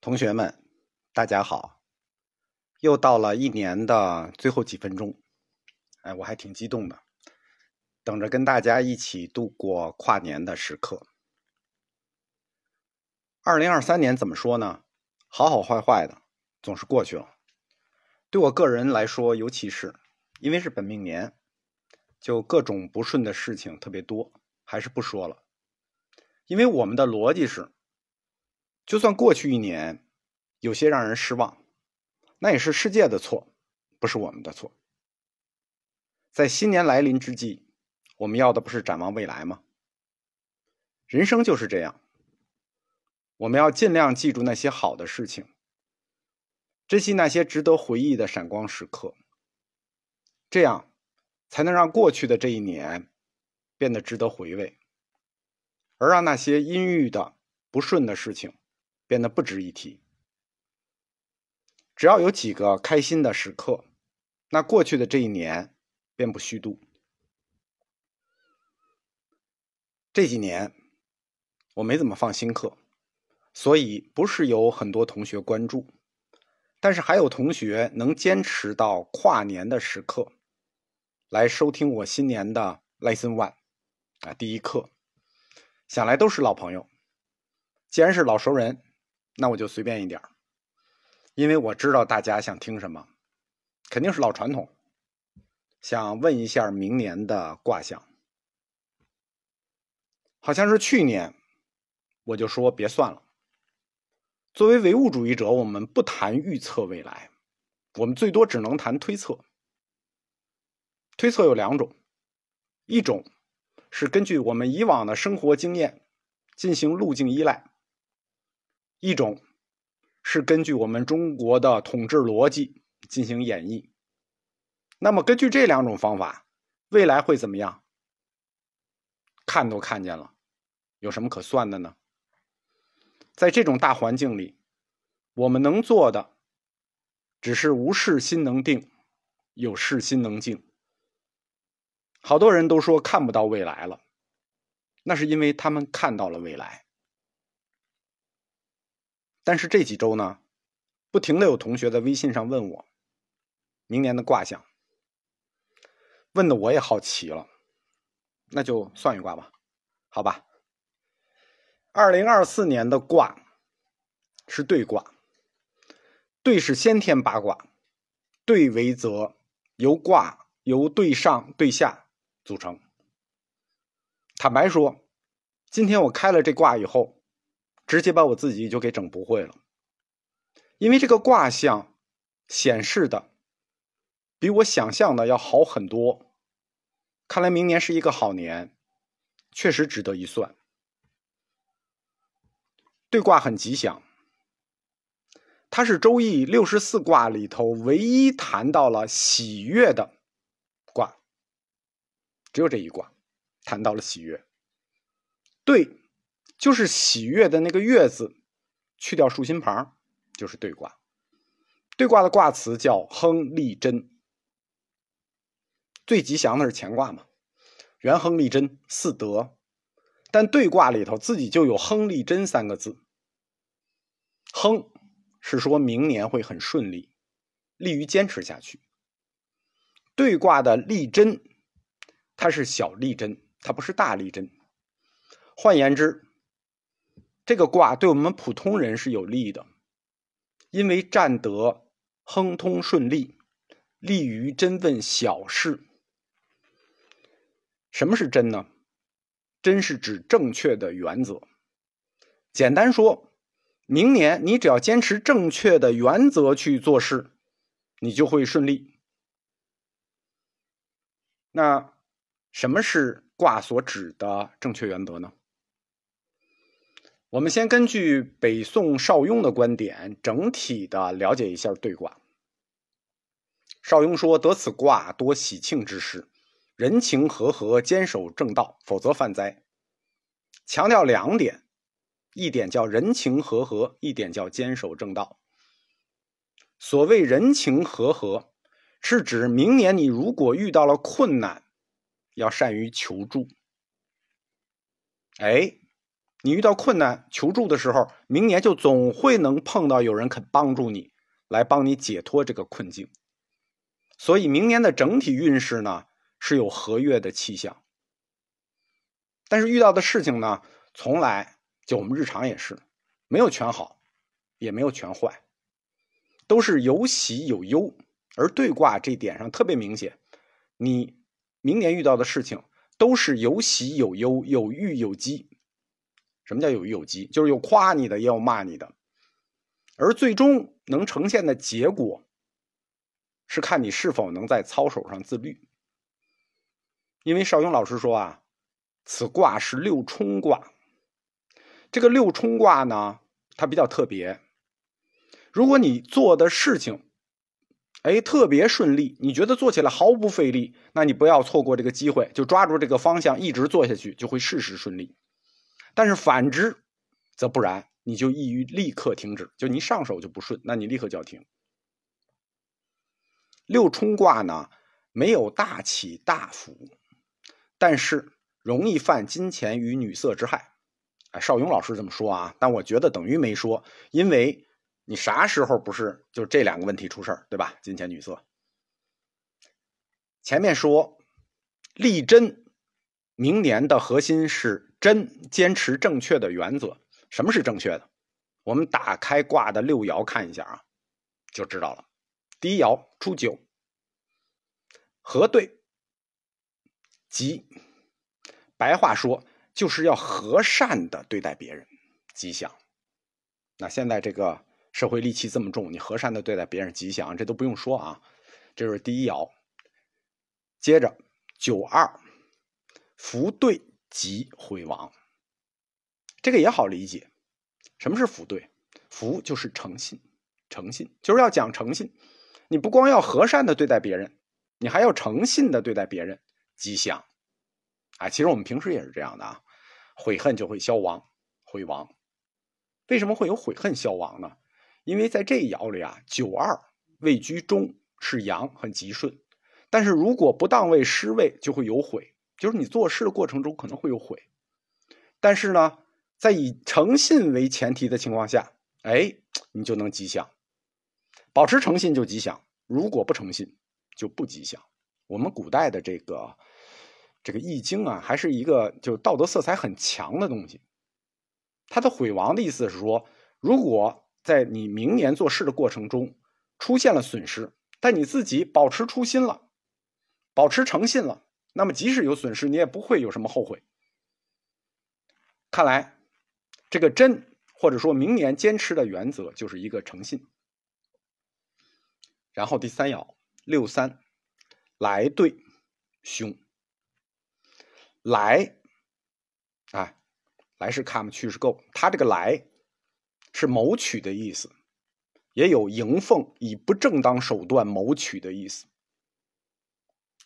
同学们，大家好！又到了一年的最后几分钟，哎，我还挺激动的，等着跟大家一起度过跨年的时刻。二零二三年怎么说呢？好好坏坏的，总是过去了。对我个人来说，尤其是因为是本命年，就各种不顺的事情特别多，还是不说了。因为我们的逻辑是。就算过去一年有些让人失望，那也是世界的错，不是我们的错。在新年来临之际，我们要的不是展望未来吗？人生就是这样，我们要尽量记住那些好的事情，珍惜那些值得回忆的闪光时刻，这样才能让过去的这一年变得值得回味，而让那些阴郁的、不顺的事情。变得不值一提。只要有几个开心的时刻，那过去的这一年便不虚度。这几年我没怎么放新课，所以不是有很多同学关注，但是还有同学能坚持到跨年的时刻来收听我新年的 Lesson One 啊第一课，想来都是老朋友。既然是老熟人。那我就随便一点因为我知道大家想听什么，肯定是老传统，想问一下明年的卦象。好像是去年，我就说别算了。作为唯物主义者，我们不谈预测未来，我们最多只能谈推测。推测有两种，一种是根据我们以往的生活经验进行路径依赖。一种是根据我们中国的统治逻辑进行演绎，那么根据这两种方法，未来会怎么样？看都看见了，有什么可算的呢？在这种大环境里，我们能做的只是无事心能定，有事心能静。好多人都说看不到未来了，那是因为他们看到了未来。但是这几周呢，不停的有同学在微信上问我明年的卦象，问的我也好奇了，那就算一卦吧，好吧。二零二四年的卦是对卦，对是先天八卦，对为则，由卦由对上对下组成。坦白说，今天我开了这卦以后。直接把我自己就给整不会了，因为这个卦象显示的比我想象的要好很多。看来明年是一个好年，确实值得一算。对卦很吉祥，它是周易六十四卦里头唯一谈到了喜悦的卦，只有这一卦谈到了喜悦。对。就是喜悦的那个“悦”字，去掉竖心旁，就是对卦。对卦的卦词叫亨利贞，最吉祥的是乾卦嘛，元亨利贞，四德。但对卦里头自己就有亨利贞三个字。亨是说明年会很顺利，利于坚持下去。对卦的利贞，它是小利贞，它不是大利贞。换言之。这个卦对我们普通人是有利的，因为占得亨通顺利，利于真问小事。什么是真呢？真是指正确的原则。简单说，明年你只要坚持正确的原则去做事，你就会顺利。那什么是卦所指的正确原则呢？我们先根据北宋邵雍的观点，整体的了解一下对卦。邵雍说：“得此卦多喜庆之事，人情和合，坚守正道，否则犯灾。”强调两点：一点叫人情和合，一点叫坚守正道。所谓人情和合，是指明年你如果遇到了困难，要善于求助。哎。你遇到困难求助的时候，明年就总会能碰到有人肯帮助你，来帮你解脱这个困境。所以明年的整体运势呢是有和悦的气象，但是遇到的事情呢，从来就我们日常也是没有全好，也没有全坏，都是有喜有忧。而对卦这点上特别明显，你明年遇到的事情都是有喜有忧，有遇有积。什么叫有欲有机？就是有夸你的，也有骂你的，而最终能呈现的结果，是看你是否能在操守上自律。因为邵雍老师说啊，此卦是六冲卦。这个六冲卦呢，它比较特别。如果你做的事情，哎，特别顺利，你觉得做起来毫不费力，那你不要错过这个机会，就抓住这个方向一直做下去，就会事事顺利。但是反之，则不然，你就易于立刻停止。就你上手就不顺，那你立刻就要停。六冲卦呢，没有大起大伏，但是容易犯金钱与女色之害。哎，邵勇老师这么说啊，但我觉得等于没说，因为你啥时候不是就这两个问题出事对吧？金钱女色。前面说立真。明年的核心是真，坚持正确的原则。什么是正确的？我们打开卦的六爻看一下啊，就知道了。第一爻初九，和对，吉。白话说就是要和善的对待别人，吉祥。那现在这个社会戾气这么重，你和善的对待别人，吉祥，这都不用说啊。这是第一爻。接着九二。福对吉毁亡，这个也好理解。什么是福对？福就是诚信，诚信就是要讲诚信。你不光要和善的对待别人，你还要诚信的对待别人，吉祥。啊，其实我们平时也是这样的啊。悔恨就会消亡，毁亡。为什么会有悔恨消亡呢？因为在这一爻里啊，九二位居中是阳，很吉顺。但是如果不当位失位，就会有悔。就是你做事的过程中可能会有悔，但是呢，在以诚信为前提的情况下，哎，你就能吉祥。保持诚信就吉祥，如果不诚信就不吉祥。我们古代的这个这个《易经》啊，还是一个就道德色彩很强的东西。它的毁亡的意思是说，如果在你明年做事的过程中出现了损失，但你自己保持初心了，保持诚信了。那么，即使有损失，你也不会有什么后悔。看来，这个真或者说明年坚持的原则就是一个诚信。然后第三爻六三来对凶，来啊，来是 come 去是 go，它这个来是谋取的意思，也有迎奉以不正当手段谋取的意思。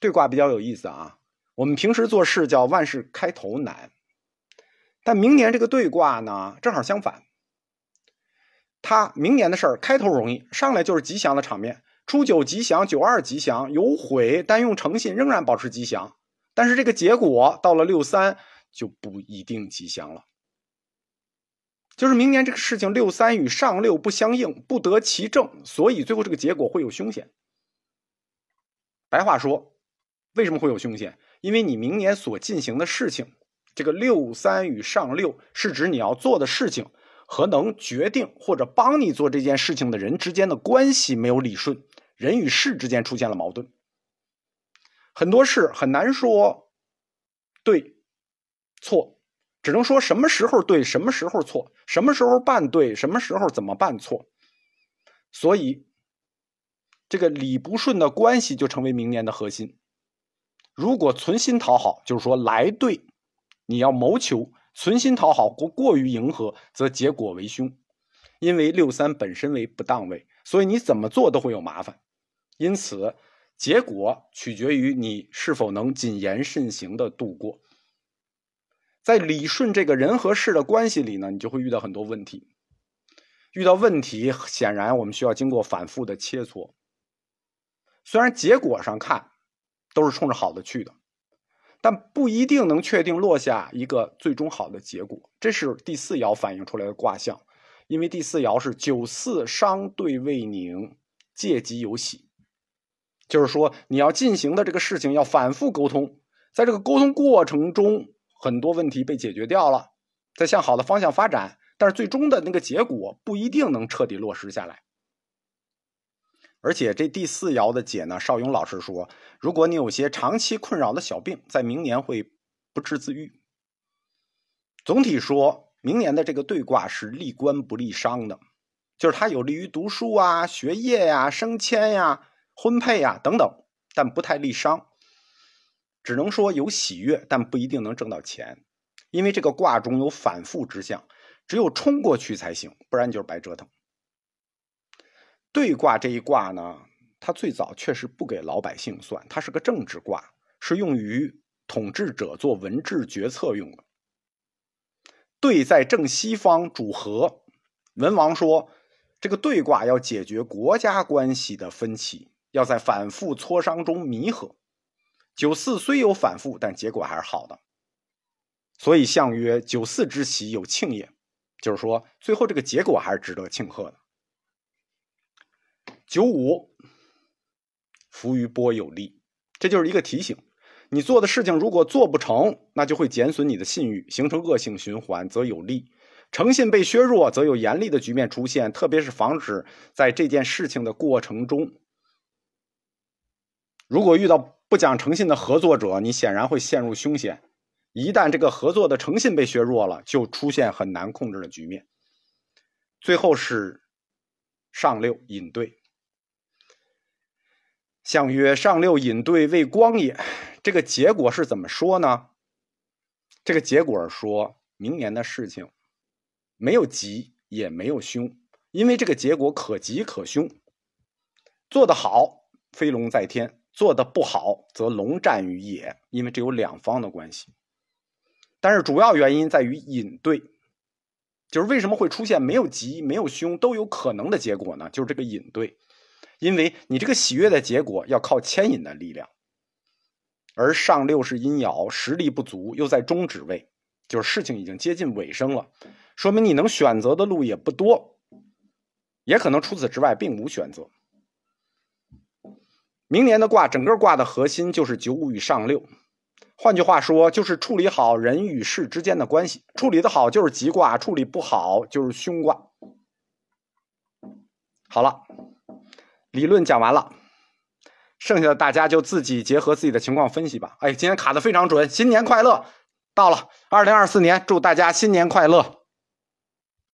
对卦比较有意思啊。我们平时做事叫万事开头难，但明年这个对卦呢，正好相反。他明年的事儿开头容易，上来就是吉祥的场面。初九吉祥，九二吉祥，有悔，但用诚信仍然保持吉祥。但是这个结果到了六三就不一定吉祥了。就是明年这个事情六三与上六不相应，不得其正，所以最后这个结果会有凶险。白话说，为什么会有凶险？因为你明年所进行的事情，这个六三与上六是指你要做的事情和能决定或者帮你做这件事情的人之间的关系没有理顺，人与事之间出现了矛盾。很多事很难说对错，只能说什么时候对，什么时候错，什么时候办对，什么时候怎么办错。所以，这个理不顺的关系就成为明年的核心。如果存心讨好，就是说来对，你要谋求存心讨好过过于迎合，则结果为凶。因为六三本身为不当位，所以你怎么做都会有麻烦。因此，结果取决于你是否能谨言慎行的度过。在理顺这个人和事的关系里呢，你就会遇到很多问题。遇到问题，显然我们需要经过反复的切磋。虽然结果上看。都是冲着好的去的，但不一定能确定落下一个最终好的结果。这是第四爻反映出来的卦象，因为第四爻是九四商对未宁，借吉有喜，就是说你要进行的这个事情要反复沟通，在这个沟通过程中，很多问题被解决掉了，在向好的方向发展，但是最终的那个结果不一定能彻底落实下来。而且这第四爻的解呢，邵勇老师说，如果你有些长期困扰的小病，在明年会不治自愈。总体说，明年的这个对卦是利官不利商的，就是它有利于读书啊、学业呀、升迁呀、婚配呀等等，但不太利商。只能说有喜悦，但不一定能挣到钱，因为这个卦中有反复之象，只有冲过去才行，不然就是白折腾。对卦这一卦呢，它最早确实不给老百姓算，它是个政治卦，是用于统治者做文治决策用的。对在正西方主和，文王说，这个对卦要解决国家关系的分歧，要在反复磋商中弥合。九四虽有反复，但结果还是好的。所以象曰：“九四之喜有庆也。”就是说，最后这个结果还是值得庆贺的。九五，浮于波有利，这就是一个提醒。你做的事情如果做不成，那就会减损你的信誉，形成恶性循环，则有利；诚信被削弱，则有严厉的局面出现。特别是防止在这件事情的过程中，如果遇到不讲诚信的合作者，你显然会陷入凶险。一旦这个合作的诚信被削弱了，就出现很难控制的局面。最后是上六引对。相曰：“上六引兑未光也。”这个结果是怎么说呢？这个结果说明年的事情没有吉也没有凶，因为这个结果可吉可凶。做得好，飞龙在天；做得不好，则龙战于野。因为这有两方的关系。但是主要原因在于引兑，就是为什么会出现没有吉没有凶都有可能的结果呢？就是这个引兑。因为你这个喜悦的结果要靠牵引的力量，而上六是阴爻，实力不足，又在中指位，就是事情已经接近尾声了，说明你能选择的路也不多，也可能除此之外并无选择。明年的卦，整个卦的核心就是九五与上六，换句话说，就是处理好人与事之间的关系，处理的好就是吉卦，处理不好就是凶卦。好了。理论讲完了，剩下的大家就自己结合自己的情况分析吧。哎，今天卡的非常准，新年快乐！到了二零二四年，祝大家新年快乐！